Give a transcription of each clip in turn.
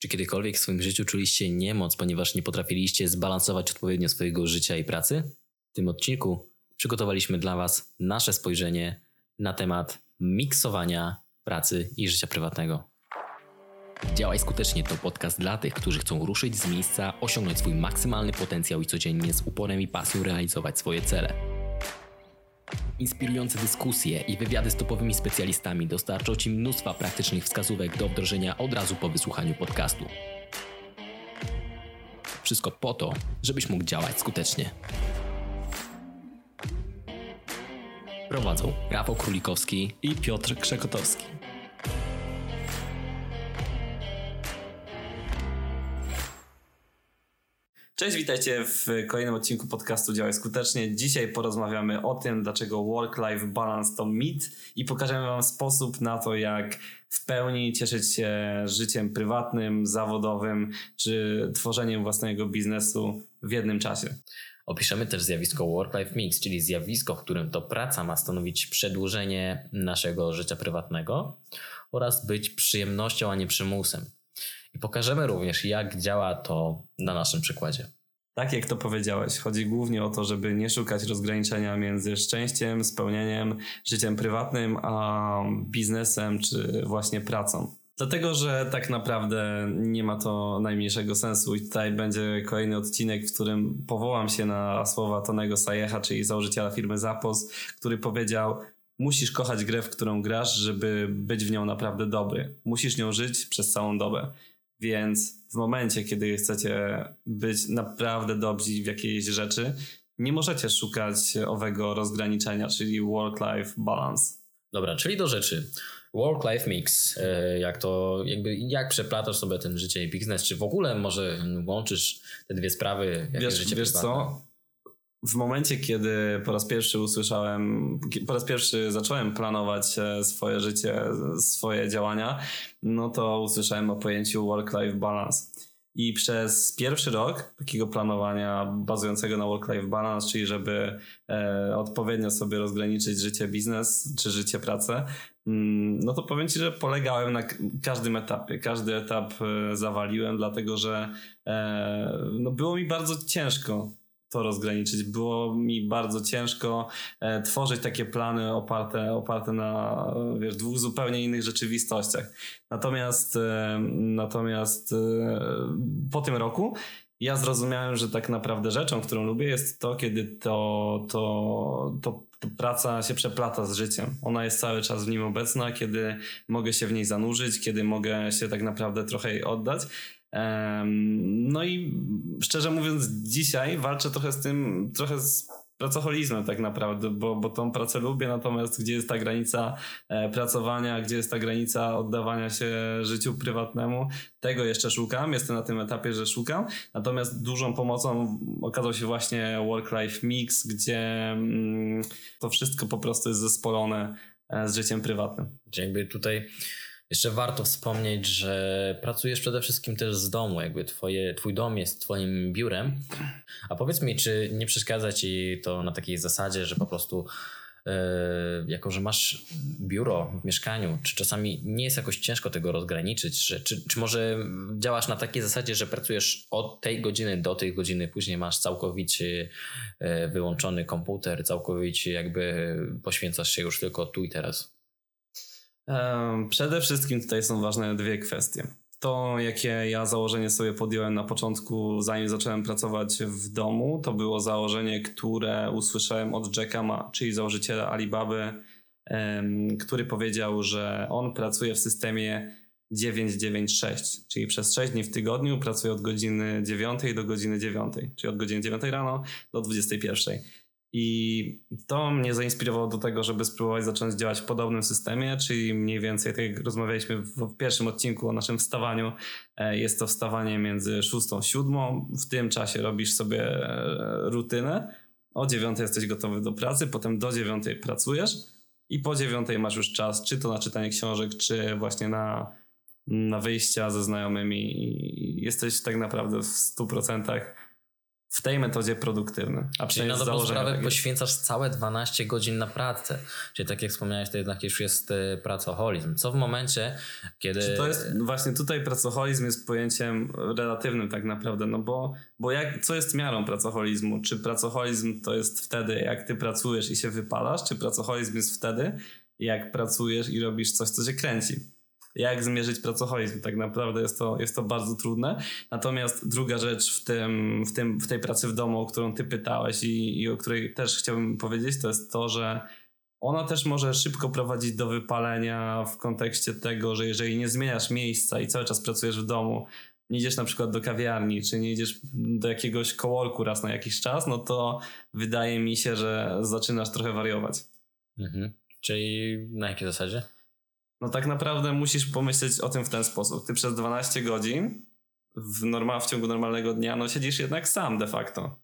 Czy kiedykolwiek w swoim życiu czuliście niemoc, ponieważ nie potrafiliście zbalansować odpowiednio swojego życia i pracy? W tym odcinku przygotowaliśmy dla Was nasze spojrzenie na temat miksowania pracy i życia prywatnego. Działaj skutecznie to podcast dla tych, którzy chcą ruszyć z miejsca, osiągnąć swój maksymalny potencjał i codziennie z uporem i pasją realizować swoje cele. Inspirujące dyskusje i wywiady z topowymi specjalistami dostarczą Ci mnóstwa praktycznych wskazówek do wdrożenia od razu po wysłuchaniu podcastu. Wszystko po to, żebyś mógł działać skutecznie. Prowadzą Rafał Królikowski i Piotr Krzekotowski. Cześć, witajcie w kolejnym odcinku podcastu Działaj Skutecznie. Dzisiaj porozmawiamy o tym, dlaczego work-life balance to mit i pokażemy Wam sposób na to, jak w pełni cieszyć się życiem prywatnym, zawodowym czy tworzeniem własnego biznesu w jednym czasie. Opiszemy też zjawisko work-life mix, czyli zjawisko, w którym to praca ma stanowić przedłużenie naszego życia prywatnego oraz być przyjemnością, a nie przymusem. I pokażemy również, jak działa to na naszym przykładzie. Tak jak to powiedziałeś, chodzi głównie o to, żeby nie szukać rozgraniczenia między szczęściem, spełnieniem, życiem prywatnym, a biznesem czy właśnie pracą. Dlatego, że tak naprawdę nie ma to najmniejszego sensu i tutaj będzie kolejny odcinek, w którym powołam się na słowa Tonego Sajecha, czyli założyciela firmy Zapos, który powiedział musisz kochać grę, w którą grasz, żeby być w nią naprawdę dobry. Musisz nią żyć przez całą dobę. Więc w momencie, kiedy chcecie być naprawdę dobrzy w jakiejś rzeczy, nie możecie szukać owego rozgraniczenia, czyli work-life balance. Dobra, czyli do rzeczy. Work-life mix, e, jak to, jakby, jak przeplatasz sobie ten życie i biznes, czy w ogóle może łączysz te dwie sprawy, wiesz, wiesz prywatne? co? W momencie, kiedy po raz pierwszy usłyszałem, po raz pierwszy zacząłem planować e, swoje życie, swoje działania, no to usłyszałem o pojęciu work-life balance. I przez pierwszy rok takiego planowania bazującego na work-life balance, czyli żeby e, odpowiednio sobie rozgraniczyć życie biznes czy życie pracę, mm, no to powiem Ci, że polegałem na każdym etapie. Każdy etap e, zawaliłem, dlatego że e, no było mi bardzo ciężko to rozgraniczyć. Było mi bardzo ciężko e, tworzyć takie plany oparte, oparte na wiesz, dwóch zupełnie innych rzeczywistościach. Natomiast, e, natomiast e, po tym roku ja zrozumiałem, że tak naprawdę rzeczą, którą lubię, jest to, kiedy to, to, to, to praca się przeplata z życiem. Ona jest cały czas w nim obecna, kiedy mogę się w niej zanurzyć, kiedy mogę się tak naprawdę trochę jej oddać. No i szczerze mówiąc, dzisiaj walczę trochę z tym, trochę z pracoholizmem tak naprawdę, bo, bo tą pracę lubię, natomiast gdzie jest ta granica e, pracowania, gdzie jest ta granica oddawania się życiu prywatnemu, tego jeszcze szukam, jestem na tym etapie, że szukam, natomiast dużą pomocą okazał się właśnie work-life mix, gdzie mm, to wszystko po prostu jest zespolone e, z życiem prywatnym. Jakby tutaj jeszcze warto wspomnieć, że pracujesz przede wszystkim też z domu, jakby twoje, twój dom jest twoim biurem. A powiedz mi, czy nie przeszkadza ci to na takiej zasadzie, że po prostu yy, jako, że masz biuro w mieszkaniu, czy czasami nie jest jakoś ciężko tego rozgraniczyć? Że, czy, czy może działasz na takiej zasadzie, że pracujesz od tej godziny do tej godziny, później masz całkowicie yy, wyłączony komputer, całkowicie jakby poświęcasz się już tylko tu i teraz? Przede wszystkim tutaj są ważne dwie kwestie. To, jakie ja założenie sobie podjąłem na początku, zanim zacząłem pracować w domu, to było założenie, które usłyszałem od Jacka Ma, czyli założyciela Alibaby, który powiedział, że on pracuje w systemie 996, czyli przez 6 dni w tygodniu pracuje od godziny 9 do godziny 9, czyli od godziny 9 rano do 21. I to mnie zainspirowało do tego, żeby spróbować zacząć działać w podobnym systemie, czyli mniej więcej, tak jak rozmawialiśmy w pierwszym odcinku o naszym wstawaniu, e, jest to wstawanie między 6 a 7. W tym czasie robisz sobie e, rutynę. O 9 jesteś gotowy do pracy, potem do 9 pracujesz i po 9 masz już czas, czy to na czytanie książek, czy właśnie na, na wyjścia ze znajomymi. Jesteś tak naprawdę w 100% w tej metodzie produktywny. A Czyli na dobrą sprawę tak jest. poświęcasz całe 12 godzin na pracę. Czyli tak jak wspomniałeś, to jednak już jest e, pracoholizm. Co w momencie, kiedy... Czy to jest właśnie tutaj pracoholizm jest pojęciem relatywnym tak naprawdę, no bo, bo jak, co jest miarą pracoholizmu? Czy pracoholizm to jest wtedy, jak ty pracujesz i się wypalasz, czy pracoholizm jest wtedy, jak pracujesz i robisz coś, co się kręci? Jak zmierzyć pracoholizm? Tak naprawdę jest to, jest to bardzo trudne. Natomiast druga rzecz w, tym, w, tym, w tej pracy w domu, o którą ty pytałeś i, i o której też chciałbym powiedzieć, to jest to, że ona też może szybko prowadzić do wypalenia w kontekście tego, że jeżeli nie zmieniasz miejsca i cały czas pracujesz w domu, nie idziesz na przykład do kawiarni, czy nie idziesz do jakiegoś kołorku raz na jakiś czas, no to wydaje mi się, że zaczynasz trochę wariować. Mhm. Czyli na jakiej zasadzie? No tak naprawdę musisz pomyśleć o tym w ten sposób. Ty przez 12 godzin w, normal, w ciągu normalnego dnia no siedzisz jednak sam de facto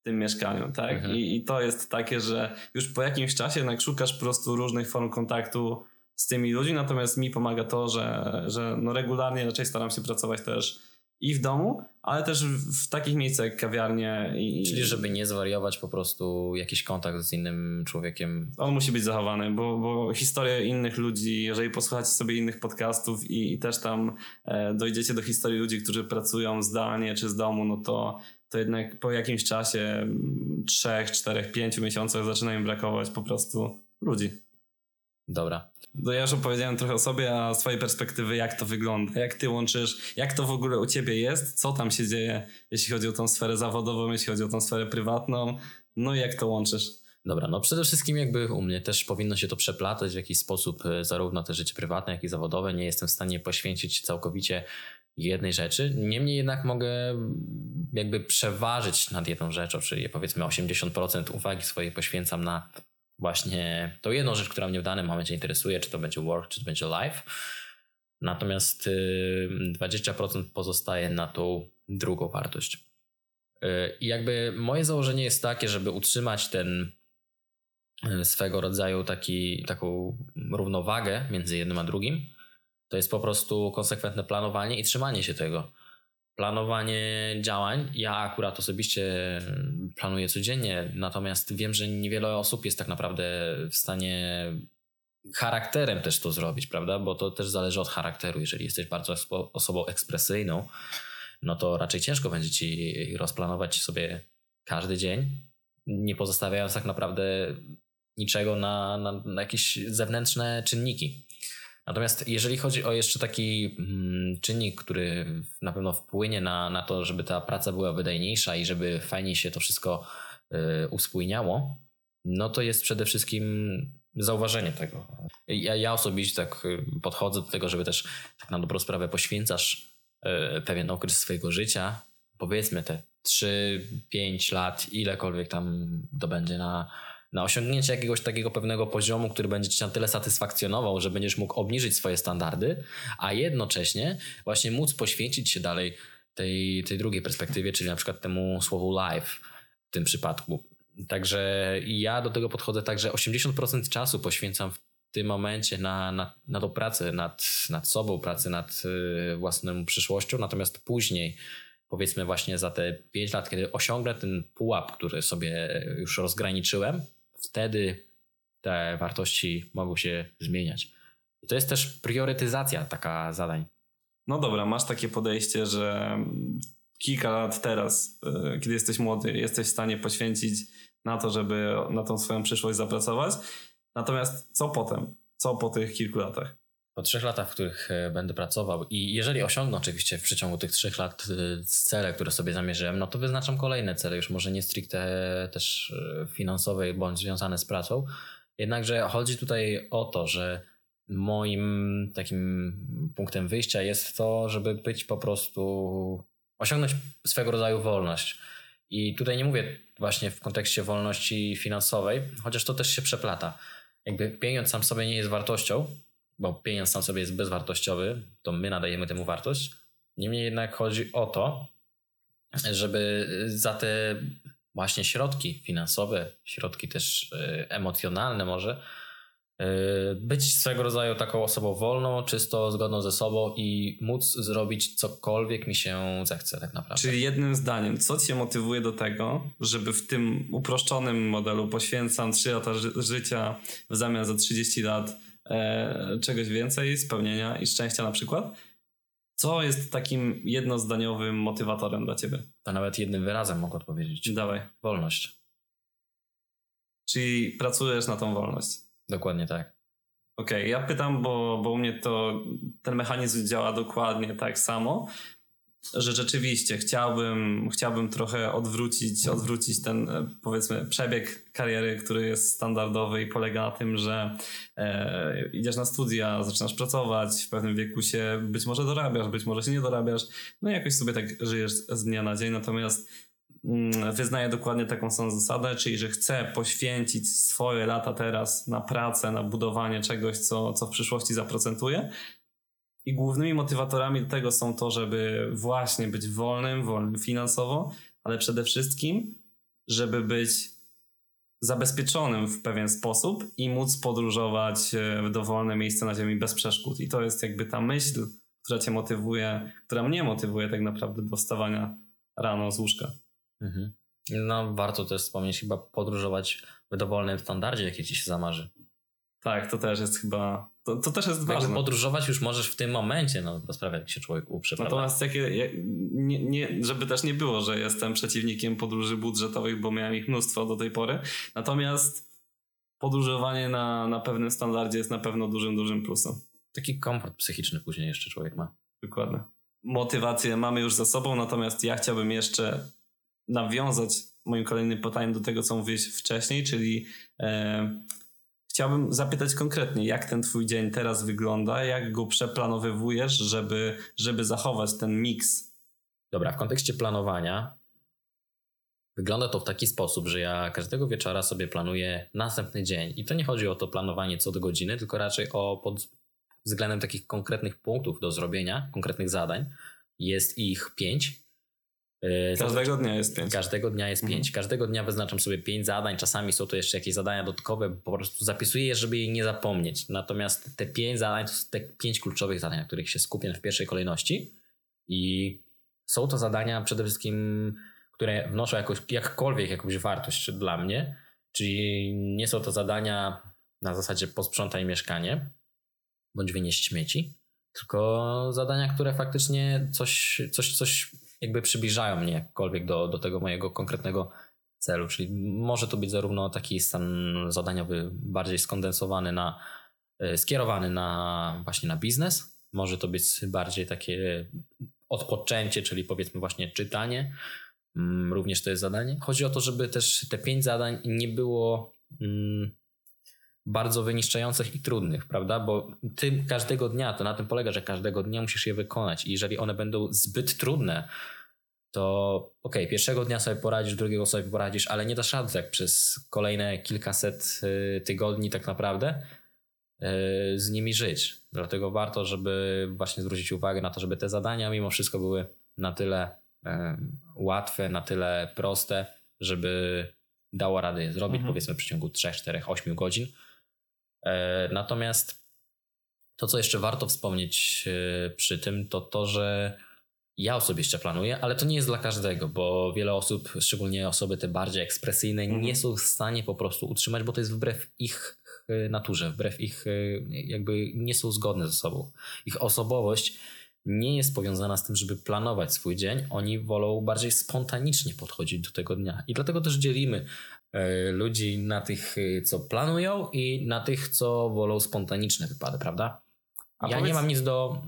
w tym mieszkaniu, tak? Mhm. I, I to jest takie, że już po jakimś czasie jednak szukasz po prostu różnych form kontaktu z tymi ludźmi, natomiast mi pomaga to, że, że no regularnie raczej staram się pracować też i w domu, ale też w, takich miejscach jak kawiarnie. I, Czyli żeby nie zwariować po prostu jakiś kontakt z innym człowiekiem. On musi być zachowany, bo, bo historie innych ludzi, jeżeli posłuchacie sobie innych podcastów i, i też tam e, dojdziecie do historii ludzi, którzy pracują zdalnie czy z domu, no to, to jednak po jakimś czasie, trzech, czterech, pięciu miesiącach zaczyna im brakować po prostu ludzi. Dobra. No ja już opowiedziałem trochę o sobie, a z twojej perspektywy jak to wygląda, jak ty łączysz, jak to w ogóle u ciebie jest, co tam się dzieje, jeśli chodzi o tą sferę zawodową, jeśli chodzi o tą sferę prywatną, no i jak to łączysz. Dobra, no przede wszystkim jakby u mnie też powinno się to przeplatać w jakiś sposób, e, zarówno te życie prywatne, jak i zawodowe. Nie jestem w stanie poświęcić całkowicie jednej rzeczy. Niemniej jednak mogę jakby przeważyć nad jedną rzeczą, czyli powiedzmy 80% uwagi swojej poświęcam na właśnie tą jedną rzecz, która mnie w danym momencie interesuje, czy to będzie work, czy to będzie life. Natomiast y, 20% pozostaje na tą drugą wartość. Y, I jakby moje założenie jest takie, żeby utrzymać ten y, swego rodzaju taki, taką równowagę między jednym a drugim, to jest po prostu konsekwentne planowanie i trzymanie się tego. Planowanie działań. Ja akurat osobiście planuję codziennie, natomiast wiem, że niewiele osób jest tak naprawdę w stanie charakterem też to zrobić, prawda? Bo to też zależy od charakteru. Jeżeli jesteś bardzo osobą ekspresyjną, no to raczej ciężko będzie ci rozplanować sobie każdy dzień, nie pozostawiając tak naprawdę niczego na, na, na jakieś zewnętrzne czynniki. Natomiast jeżeli chodzi o jeszcze taki mm, czynnik, który na pewno wpłynie na, na to, żeby ta praca była wydajniejsza i żeby fajnie się to wszystko y, uspójniało, no to jest przede wszystkim zauważenie tego. Ja, ja osobiście tak y, podchodzę do tego, żeby też tak na dobrą sprawę poświęcasz y, pewien okres swojego życia, powiedzmy te 3-5 lat, ilekolwiek tam to będzie na, na osiągnięcie jakiegoś takiego pewnego poziomu, który będzie cię na tyle satysfakcjonował, że będziesz mógł obniżyć swoje standardy, a jednocześnie właśnie móc poświęcić się dalej tej, tej drugiej perspektywie, czyli na przykład temu słowu live w tym przypadku. Także ja do tego podchodzę tak, że 80% czasu poświęcam w tym momencie na, na, na tą pracę nad, nad sobą, pracę nad y, własną przyszłością, natomiast później powiedzmy właśnie za te 5 lat, kiedy osiągnę ten pułap, który sobie już rozgraniczyłem, wtedy te wartości mogą się zmieniać. To jest też priorytetyzacja taka zadań. No dobra, masz takie podejście, że kilka lat teraz, y, kiedy jesteś młody, jesteś w stanie poświęcić na to, żeby na tą swoją przyszłość zapracować. Natomiast co potem? Co po tych kilku latach? Po trzech latach, w których e, będę pracował i jeżeli osiągnę oczywiście w przeciągu tych trzech lat e, cele, które sobie zamierzyłem, no to wyznaczam kolejne cele, już może nie stricte też e, finansowe bądź związane z pracą. Jednakże chodzi tutaj o to, że moim takim punktem wyjścia jest to, żeby być po prostu osiągnąć swego rodzaju wolność. I tutaj nie mówię właśnie w kontekście wolności finansowej, chociaż to też się przeplata. Jakby pieniądz sam sobie nie jest wartością, bo pieniądz sam sobie jest bezwartościowy, to my nadajemy temu wartość. Niemniej jednak chodzi o to, żeby za te właśnie środki finansowe, środki też emocjonalne może, być swego rodzaju taką osobą wolną, czysto zgodną ze sobą i móc zrobić cokolwiek mi się zechce tak naprawdę. Czyli jednym zdaniem, co cię motywuje do tego, żeby w tym uproszczonym modelu poświęcam 3 lata ży życia w zamian za 30 lat e, czegoś więcej, spełnienia i szczęścia na przykład? Co jest takim jednozdaniowym motywatorem dla ciebie? To nawet jednym wyrazem mogę odpowiedzieć. Dawaj. Wolność. Czyli pracujesz na tą wolność. Dokładnie tak. Okej, okay, ja pytam, bo, bo u mnie to ten mechanizm działa dokładnie tak samo, że rzeczywiście chciałbym, chciałbym trochę odwrócić, odwrócić ten powiedzmy przebieg kariery, który jest standardowy i polega na tym, że e, idziesz na studia, zaczynasz pracować, w pewnym wieku się być może dorabiasz, być może się nie dorabiasz, no i jakoś sobie tak żyjesz z dnia na dzień, natomiast Mm, wyznaje dokładnie taką samą zasadę, czyli że chce poświęcić swoje lata teraz na pracę, na budowanie czegoś, co, co w przyszłości zaprocentuje. I głównymi motywatorami do tego są to, żeby właśnie być wolnym, wolnym finansowo, ale przede wszystkim, żeby być zabezpieczonym w pewien sposób i móc podróżować e, w dowolne miejsce na Ziemi bez przeszkód. I to jest jakby ta myśl, która cię motywuje, która mnie motywuje tak naprawdę do wstawania rano z łóżka. Mhm. No, warto też wspomnieć, chyba podróżować w dowolnym standardzie, jaki ci się zamarzy. Tak, to też jest chyba. To, to też jest ważne. Jakby podróżować już możesz w tym momencie, no to sprawia, jak się człowiek uprze. Natomiast jakie, nie, nie, żeby też nie było, że jestem przeciwnikiem podróży budżetowych, bo miałem ich mnóstwo do tej pory. Natomiast podróżowanie na, na pewnym standardzie jest na pewno dużym, dużym plusem. Taki komfort psychiczny później jeszcze człowiek ma. Dokładnie. Motywację mamy już za sobą, natomiast ja chciałbym jeszcze nawiązać moim kolejnym pytaniem do tego, co mówiłeś wcześniej, czyli e, chciałbym zapytać konkretnie, jak ten twój dzień teraz wygląda, jak go przeplanowywujesz, żeby, żeby zachować ten miks. Dobra, w kontekście planowania wygląda to w taki sposób, że ja każdego wieczora sobie planuję następny dzień. I to nie chodzi o to planowanie co do godziny, tylko raczej o pod względem takich konkretnych punktów do zrobienia, konkretnych zadań. Jest ich pięć każdego dnia jest pięć. Każdego dnia jest mhm. pięć. Każdego dnia wyznaczam sobie pięć zadań. Czasami są to jeszcze jakieś zadania dodatkowe, po prostu zapisuję je, żeby je nie zapomnieć. Natomiast te pięć zadań to są te pięć kluczowych zadań, na których się skupię w pierwszej kolejności. I są to zadania przede wszystkim, które wnoszą jakoś, jakkolwiek jakąś wartość dla mnie. Czyli nie są to zadania na zasadzie posprzątaj mieszkanie bądź wynieść śmieci, tylko zadania, które faktycznie coś, coś, coś jakby przybliżają mnie jakkolwiek do, do tego mojego konkretnego celu. Czyli może to być zarówno taki stan zadaniowy bardziej skondensowany na, e, skierowany na właśnie na biznes, może to być bardziej takie odpoczęcie, czyli powiedzmy właśnie czytanie. Mm, również to jest zadanie. Chodzi o to, żeby też te pięć zadań nie było mm, bardzo wyniszczających i trudnych, prawda? Bo ty każdego dnia, to na tym polega, że każdego dnia musisz je wykonać i jeżeli one będą zbyt trudne, to okej, okay, pierwszego dnia sobie poradzisz, drugiego sobie poradzisz, ale nie dasz rady tak przez kolejne kilkaset y, tygodni tak naprawdę y, z nimi żyć. Dlatego warto, żeby właśnie zwrócić uwagę na to, żeby te zadania mimo wszystko były na tyle y, łatwe, na tyle proste, żeby dało radę je zrobić, mhm. powiedzmy w przeciągu 3, 4, 8 godzin. Natomiast to, co jeszcze warto wspomnieć przy tym, to to, że ja osobiście planuję, ale to nie jest dla każdego, bo wiele osób, szczególnie osoby te bardziej ekspresyjne, mhm. nie są w stanie po prostu utrzymać, bo to jest wbrew ich e, naturze, wbrew ich, e, jakby nie są zgodne ze sobą. Ich osobowość nie jest powiązana z tym, żeby planować swój dzień. Oni wolą bardziej spontanicznie podchodzić do tego dnia. I dlatego też dzielimy e, ludzi na tych, co planują i na tych, co wolą spontaniczne wypady, prawda? A ja powiedz... nie mam nic do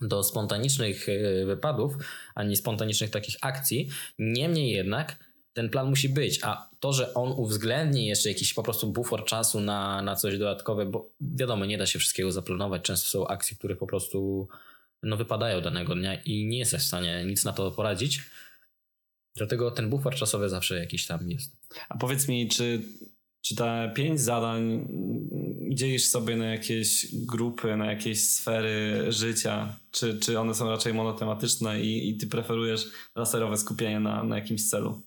do spontanicznych e, wypadów, ani spontanicznych takich akcji. Niemniej jednak ten plan musi być, a to, że on uwzględni jeszcze jakiś po prostu bufor czasu na, na coś dodatkowe, bo wiadomo, nie da się wszystkiego zaplanować. Często są akcje, które po prostu no, wypadają danego dnia i nie jesteś w stanie nic na to poradzić. Dlatego ten bufor czasowy zawsze jakiś tam jest. A powiedz mi, czy czy te pięć zadań dzielisz sobie na jakieś grupy, na jakieś sfery życia? Czy, czy one są raczej monotematyczne i, i ty preferujesz laserowe skupienie na, na jakimś celu?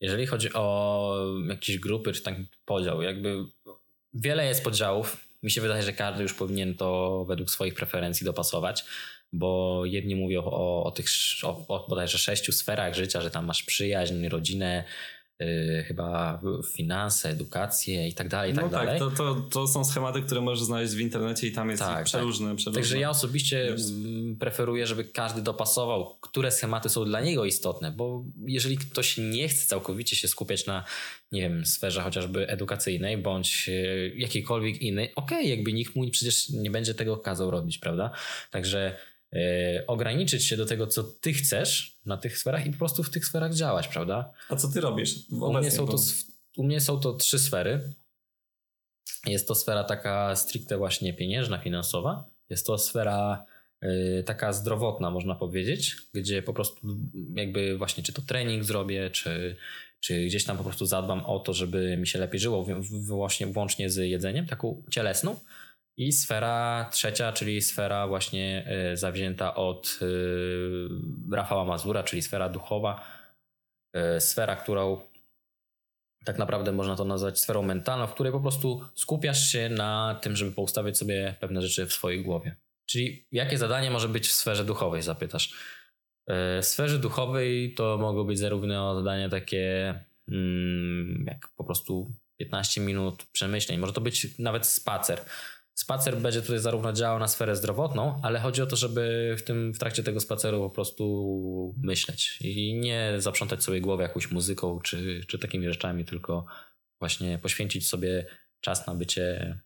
Jeżeli chodzi o jakieś grupy, czy taki podział, jakby wiele jest podziałów. Mi się wydaje, że każdy już powinien to według swoich preferencji dopasować, bo jedni mówią o, o tych o, o bodajże sześciu sferach życia, że tam masz przyjaźń, rodzinę, Yy, chyba finanse, edukację i tak dalej, i tak no tak, dalej. To, to, to są schematy, które możesz znaleźć w internecie i tam jest tak, przeróżne, tak. przeróżne. Także ja osobiście jest. preferuję, żeby każdy dopasował, które schematy są dla niego istotne, bo jeżeli ktoś nie chce całkowicie się skupiać na, nie wiem, sferze chociażby edukacyjnej bądź yy, jakiejkolwiek innej, okej, okay, jakby nikt mu przecież nie będzie tego kazał robić, prawda? Także ograniczyć się do tego, co ty chcesz na tych sferach i po prostu w tych sferach działać, prawda? A co ty robisz? U mnie, są to, u mnie są to trzy sfery. Jest to sfera taka stricte właśnie pieniężna, finansowa. Jest to sfera y, taka zdrowotna, można powiedzieć, gdzie po prostu jakby właśnie czy to trening zrobię, czy, czy gdzieś tam po prostu zadbam o to, żeby mi się lepiej żyło, właśnie włącznie z jedzeniem, taką cielesną. I sfera trzecia, czyli sfera właśnie y, zawzięta od y, Rafała Mazura, czyli sfera duchowa, y, sfera, którą tak naprawdę można to nazwać sferą mentalną, w której po prostu skupiasz się na tym, żeby poustawiać sobie pewne rzeczy w swojej głowie. Czyli jakie zadanie może być w sferze duchowej, zapytasz. W sferze duchowej to mogą być zarówno zadania takie mm, jak po prostu 15 minut przemyśleń, może to być nawet spacer Spacer będzie tutaj zarówno działał na sferę zdrowotną, ale chodzi o to, żeby w, tym, w trakcie tego spaceru po prostu myśleć i nie zaprzątać sobie głowy jakąś muzyką czy, czy takimi rzeczami, tylko właśnie poświęcić sobie czas na bycie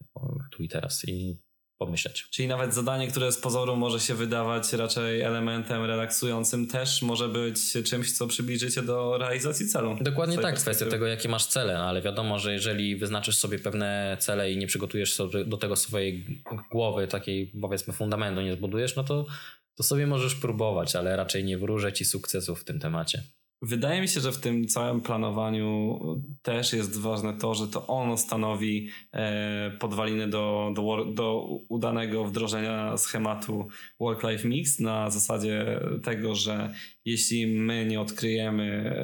tu i teraz. I pomyśleć. Czyli nawet zadanie, które z pozoru może się wydawać raczej elementem relaksującym, też może być czymś, co przybliży cię do realizacji celu. Dokładnie tak, kwestia tego, jakie masz cele, ale wiadomo, że jeżeli wyznaczysz sobie pewne cele i nie przygotujesz sobie do tego swojej głowy, takiej powiedzmy fundamentu nie zbudujesz, no to, to sobie możesz próbować, ale raczej nie wróżę ci sukcesów w tym temacie. Wydaje mi się, że w tym całym planowaniu też jest ważne to, że to ono stanowi e, podwaliny do, do, do udanego wdrożenia schematu Work-Life Mix na zasadzie tego, że jeśli my nie odkryjemy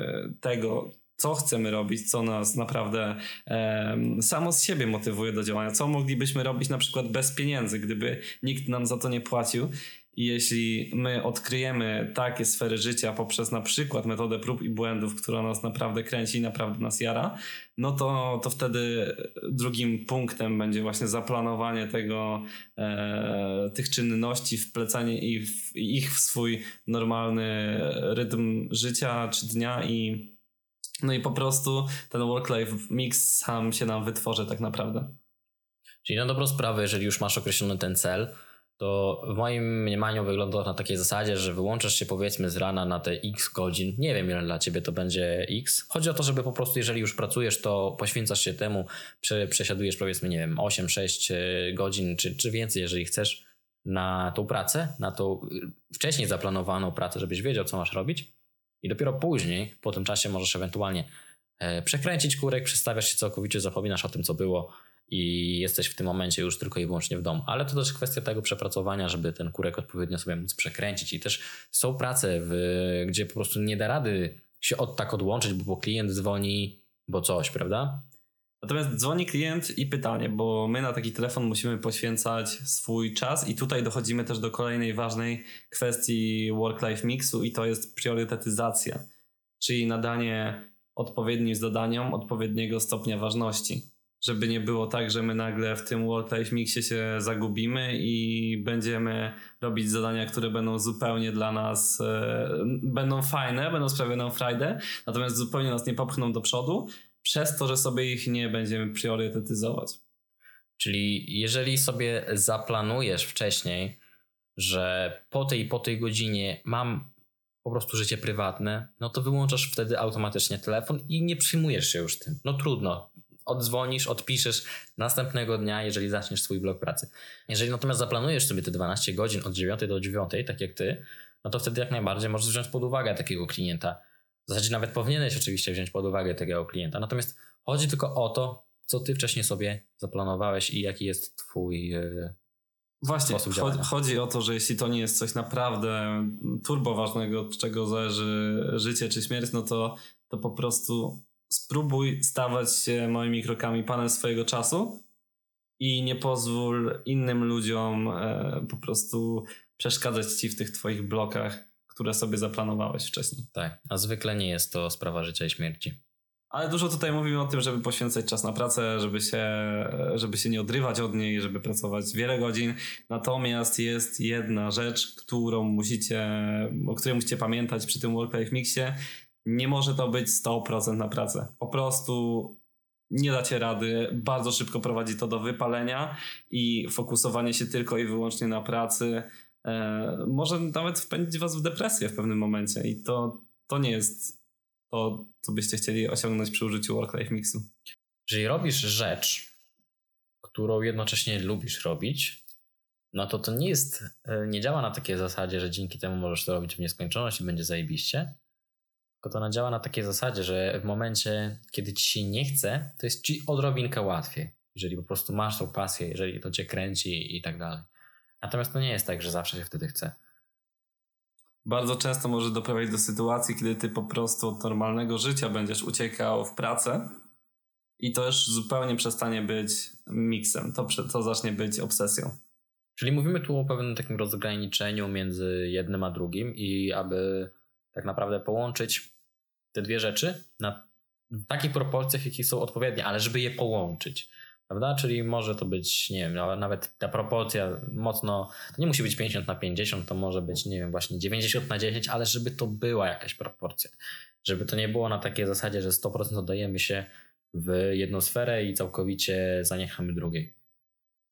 tego, co chcemy robić, co nas naprawdę e, samo z siebie motywuje do działania, co moglibyśmy robić na przykład bez pieniędzy, gdyby nikt nam za to nie płacił jeśli my odkryjemy takie sfery życia poprzez na przykład metodę prób i błędów, która nas naprawdę kręci i naprawdę nas jara, no to, to wtedy drugim punktem będzie właśnie zaplanowanie tego, e, tych czynności, wplecanie ich ich w swój normalny rytm życia czy dnia i no i po prostu ten work-life mix sam się nam wytworzy tak naprawdę. Czyli na dobrą sprawę, jeżeli już masz określony ten cel, to w moim mniemaniu wygląda na takiej zasadzie, że wyłączasz się powiedzmy z rana na te x godzin. Nie wiem ile dla ciebie to będzie x. Chodzi o to, żeby po prostu jeżeli już pracujesz, to poświęcasz się temu, przesiadujesz powiedzmy, nie wiem, 8-6 e, godzin czy, czy więcej, jeżeli chcesz na tą pracę, na tą y, wcześniej zaplanowaną pracę, żebyś wiedział, co masz robić. I dopiero później, po tym czasie możesz ewentualnie e, przekręcić kurek, przestawiasz się całkowicie, zapominasz o tym, co było i jesteś w tym momencie już tylko i wyłącznie w domu. Ale to też kwestia tego przepracowania, żeby ten kurek odpowiednio sobie móc przekręcić. I też są prace, w, gdzie po prostu nie da rady się od tak odłączyć, bo klient dzwoni, bo coś, prawda? Natomiast dzwoni klient i pytanie, bo my na taki telefon musimy poświęcać swój czas i tutaj dochodzimy też do kolejnej ważnej kwestii work-life mixu i to jest priorytetyzacja, czyli nadanie odpowiednim zadaniom odpowiedniego stopnia ważności żeby nie było tak, że my nagle w tym World Life Mixie się zagubimy i będziemy robić zadania, które będą zupełnie dla nas, e, będą fajne, będą sprawiać nam frajdę, natomiast zupełnie nas nie popchną do przodu, przez to, że sobie ich nie będziemy priorytetyzować. Czyli jeżeli sobie zaplanujesz wcześniej, że po tej po tej godzinie mam po prostu życie prywatne, no to wyłączasz wtedy automatycznie telefon i nie przyjmujesz się już tym. No trudno, oddzwonisz, odpiszesz następnego dnia, jeżeli zaczniesz swój blok pracy. Jeżeli natomiast zaplanujesz sobie te 12 godzin od 9 do 9, tak jak ty, no to wtedy jak najbardziej możesz wziąć pod uwagę takiego klienta. W zasadzie nawet powinieneś oczywiście wziąć pod uwagę takiego klienta. Natomiast chodzi tylko o to, co ty wcześniej sobie zaplanowałeś i jaki jest twój yy, Właśnie, chodzi, chodzi o to, że jeśli to nie jest coś naprawdę turbo ważnego, od czego zależy życie czy śmierć, no to, to po prostu spróbuj stawać się moimi krokami panem swojego czasu i nie pozwól innym ludziom e, po prostu przeszkadzać ci w tych twoich blokach, które sobie zaplanowałeś wcześniej. Tak, a zwykle nie jest to sprawa życia i śmierci. Ale dużo tutaj mówimy o tym, żeby poświęcać czas na pracę, żeby się, żeby się nie odrywać od niej, żeby pracować wiele godzin. Natomiast jest jedna rzecz, którą musicie, o której musicie pamiętać przy tym Work-Life Mixie. Nie może to być 100% na pracę. Po prostu nie dacie rady, bardzo szybko prowadzi to do wypalenia i fokusowanie się tylko i wyłącznie na pracy e, może nawet wpędzić was w depresję w pewnym momencie i to, to nie jest to, co byście chcieli osiągnąć przy użyciu work-life mixu. Jeżeli robisz rzecz, którą jednocześnie lubisz robić, no to to nie jest, e, nie działa na takiej zasadzie, że dzięki temu możesz to robić w nieskończoność i będzie zajebiście, tylko to działa na takiej zasadzie, że w momencie, kiedy ci się nie chce, to jest ci odrobinkę łatwiej. Jeżeli po prostu masz tą pasję, jeżeli to cię kręci i tak dalej. Natomiast to nie jest tak, że zawsze się wtedy chce. Bardzo często może doprowadzić do sytuacji, kiedy ty po prostu od normalnego życia będziesz uciekał w pracę i to już zupełnie przestanie być miksem. To, to zacznie być obsesją. Czyli mówimy tu o pewnym takim rozgraniczeniu między jednym a drugim i aby tak naprawdę połączyć te dwie rzeczy na takich proporcjach, jakie są odpowiednie, ale żeby je połączyć. Prawda? Czyli może to być, nie wiem, nawet ta proporcja mocno, to nie musi być 50 na 50, to może być, nie wiem, właśnie 90 na 10, ale żeby to była jakaś proporcja. Żeby to nie było na takiej zasadzie, że 100% oddajemy się w jedną sferę i całkowicie zaniechamy drugiej.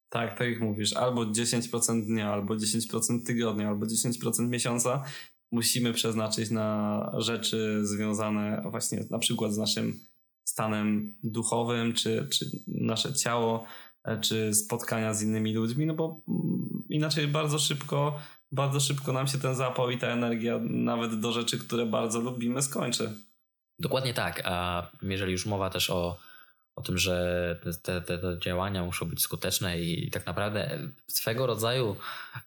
Tak, tak jak mówisz, albo 10% dnia, albo 10% tygodnia, albo 10% miesiąca musimy przeznaczyć na rzeczy związane właśnie na przykład z naszym stanem duchowym, czy, czy nasze ciało, e, czy spotkania z innymi ludźmi, no bo mm, inaczej bardzo szybko, bardzo szybko nam się ten zapał i ta energia nawet do rzeczy, które bardzo lubimy, skończy. Dokładnie tak, a jeżeli już mowa też o, o tym, że te, te, te działania muszą być skuteczne i tak naprawdę swego rodzaju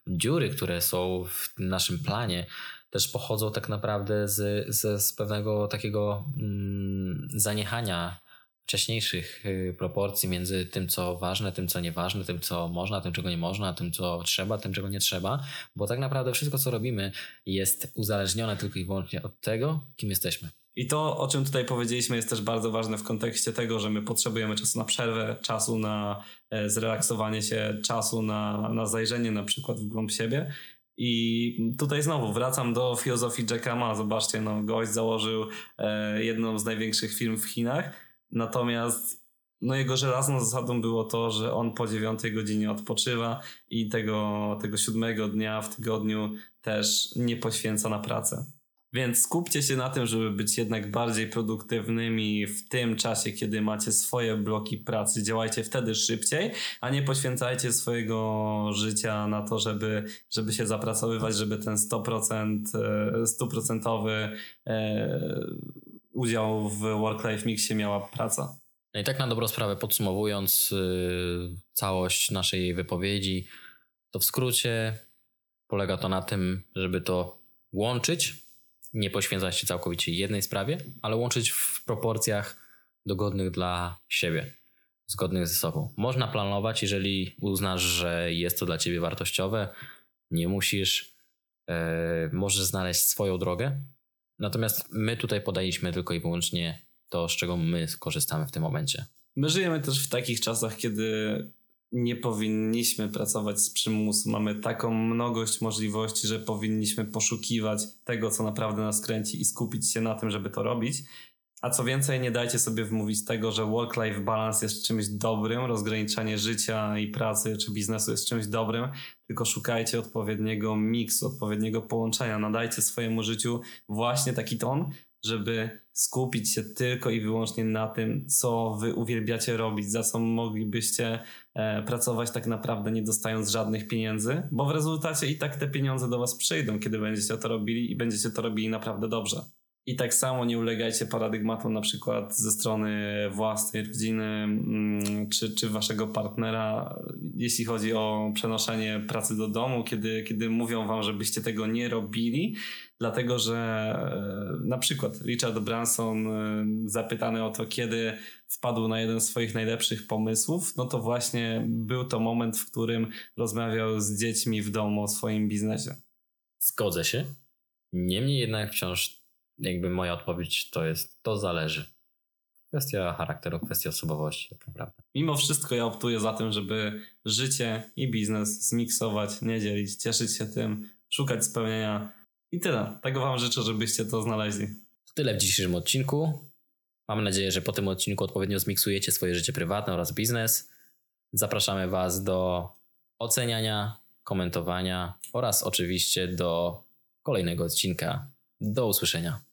dziury, które są w naszym planie, też pochodzą tak naprawdę z, z, z pewnego takiego mm, zaniechania wcześniejszych y, proporcji między tym, co ważne, tym, co nieważne, tym, co można, tym, czego nie można, tym, co trzeba, tym, czego nie trzeba, bo tak naprawdę wszystko, co robimy, jest uzależnione tylko i wyłącznie od tego, kim jesteśmy. I to, o czym tutaj powiedzieliśmy, jest też bardzo ważne w kontekście tego, że my potrzebujemy czasu na przerwę, czasu na e, zrelaksowanie się, czasu na, na zajrzenie na przykład w głąb siebie. I tutaj znowu wracam do filozofii Jacka Ma. Zobaczcie, no, gość założył e, jedną z największych firm w Chinach, natomiast no, jego żelazną zasadą było to, że on po dziewiątej godzinie odpoczywa i tego, tego siódmego dnia w tygodniu też nie poświęca na pracę. Więc skupcie się na tym, żeby być jednak bardziej produktywnymi w tym czasie, kiedy macie swoje bloki pracy. Działajcie wtedy szybciej, a nie poświęcajcie swojego życia na to, żeby, żeby się zapracowywać, żeby ten 100%, e, stuprocentowy e, udział w work-life mixie miała praca. No i tak na dobrą sprawę podsumowując yy, całość naszej wypowiedzi, to w skrócie polega to na tym, żeby to łączyć nie poświęcać się całkowicie jednej sprawie, ale łączyć w proporcjach dogodnych dla siebie, zgodnych ze sobą. Można planować, jeżeli uznasz, że jest to dla ciebie wartościowe, nie musisz, yy, możesz znaleźć swoją drogę. Natomiast my tutaj podaliśmy tylko i wyłącznie to, z czego my skorzystamy w tym momencie. My żyjemy też w takich czasach, kiedy nie powinniśmy pracować z przymusu. Mamy taką mnogość możliwości, że powinniśmy poszukiwać tego, co naprawdę nas kręci i skupić się na tym, żeby to robić. A co więcej, nie dajcie sobie wmówić tego, że work-life balance jest czymś dobrym, rozgraniczanie życia i pracy czy biznesu jest czymś dobrym, tylko szukajcie odpowiedniego miksu, odpowiedniego połączenia. Nadajcie swojemu życiu właśnie taki ton, żeby skupić się tylko i wyłącznie na tym, co wy uwielbiacie robić, za co moglibyście e, pracować tak naprawdę nie dostając żadnych pieniędzy, bo w rezultacie i tak te pieniądze do was przyjdą, kiedy będziecie to robili i będziecie to robili naprawdę dobrze. I tak samo nie ulegajcie paradygmatom na przykład ze strony własnej rodziny mm, czy, czy waszego partnera, jeśli chodzi o przenoszenie pracy do domu, kiedy, kiedy mówią wam, żebyście tego nie robili, dlatego że e, na przykład Richard Branson e, zapytany o to, kiedy wpadł na jeden z swoich najlepszych pomysłów, no to właśnie był to moment, w którym rozmawiał z dziećmi w domu o swoim biznesie. Zgodzę się. Niemniej jednak wciąż jakby moja odpowiedź to jest to zależy. Kwestia charakteru, kwestia osobowości tak naprawdę. Mimo wszystko ja optuję za tym, żeby życie i biznes zmiksować, nie dzielić, cieszyć się tym, szukać spełnienia i tyle. Tego wam życzę, żebyście to znaleźli. Tyle w dzisiejszym odcinku. Mam nadzieję, że po tym odcinku odpowiednio zmiksujecie swoje życie prywatne oraz biznes. Zapraszamy Was do oceniania, komentowania oraz oczywiście do kolejnego odcinka. Do usłyszenia.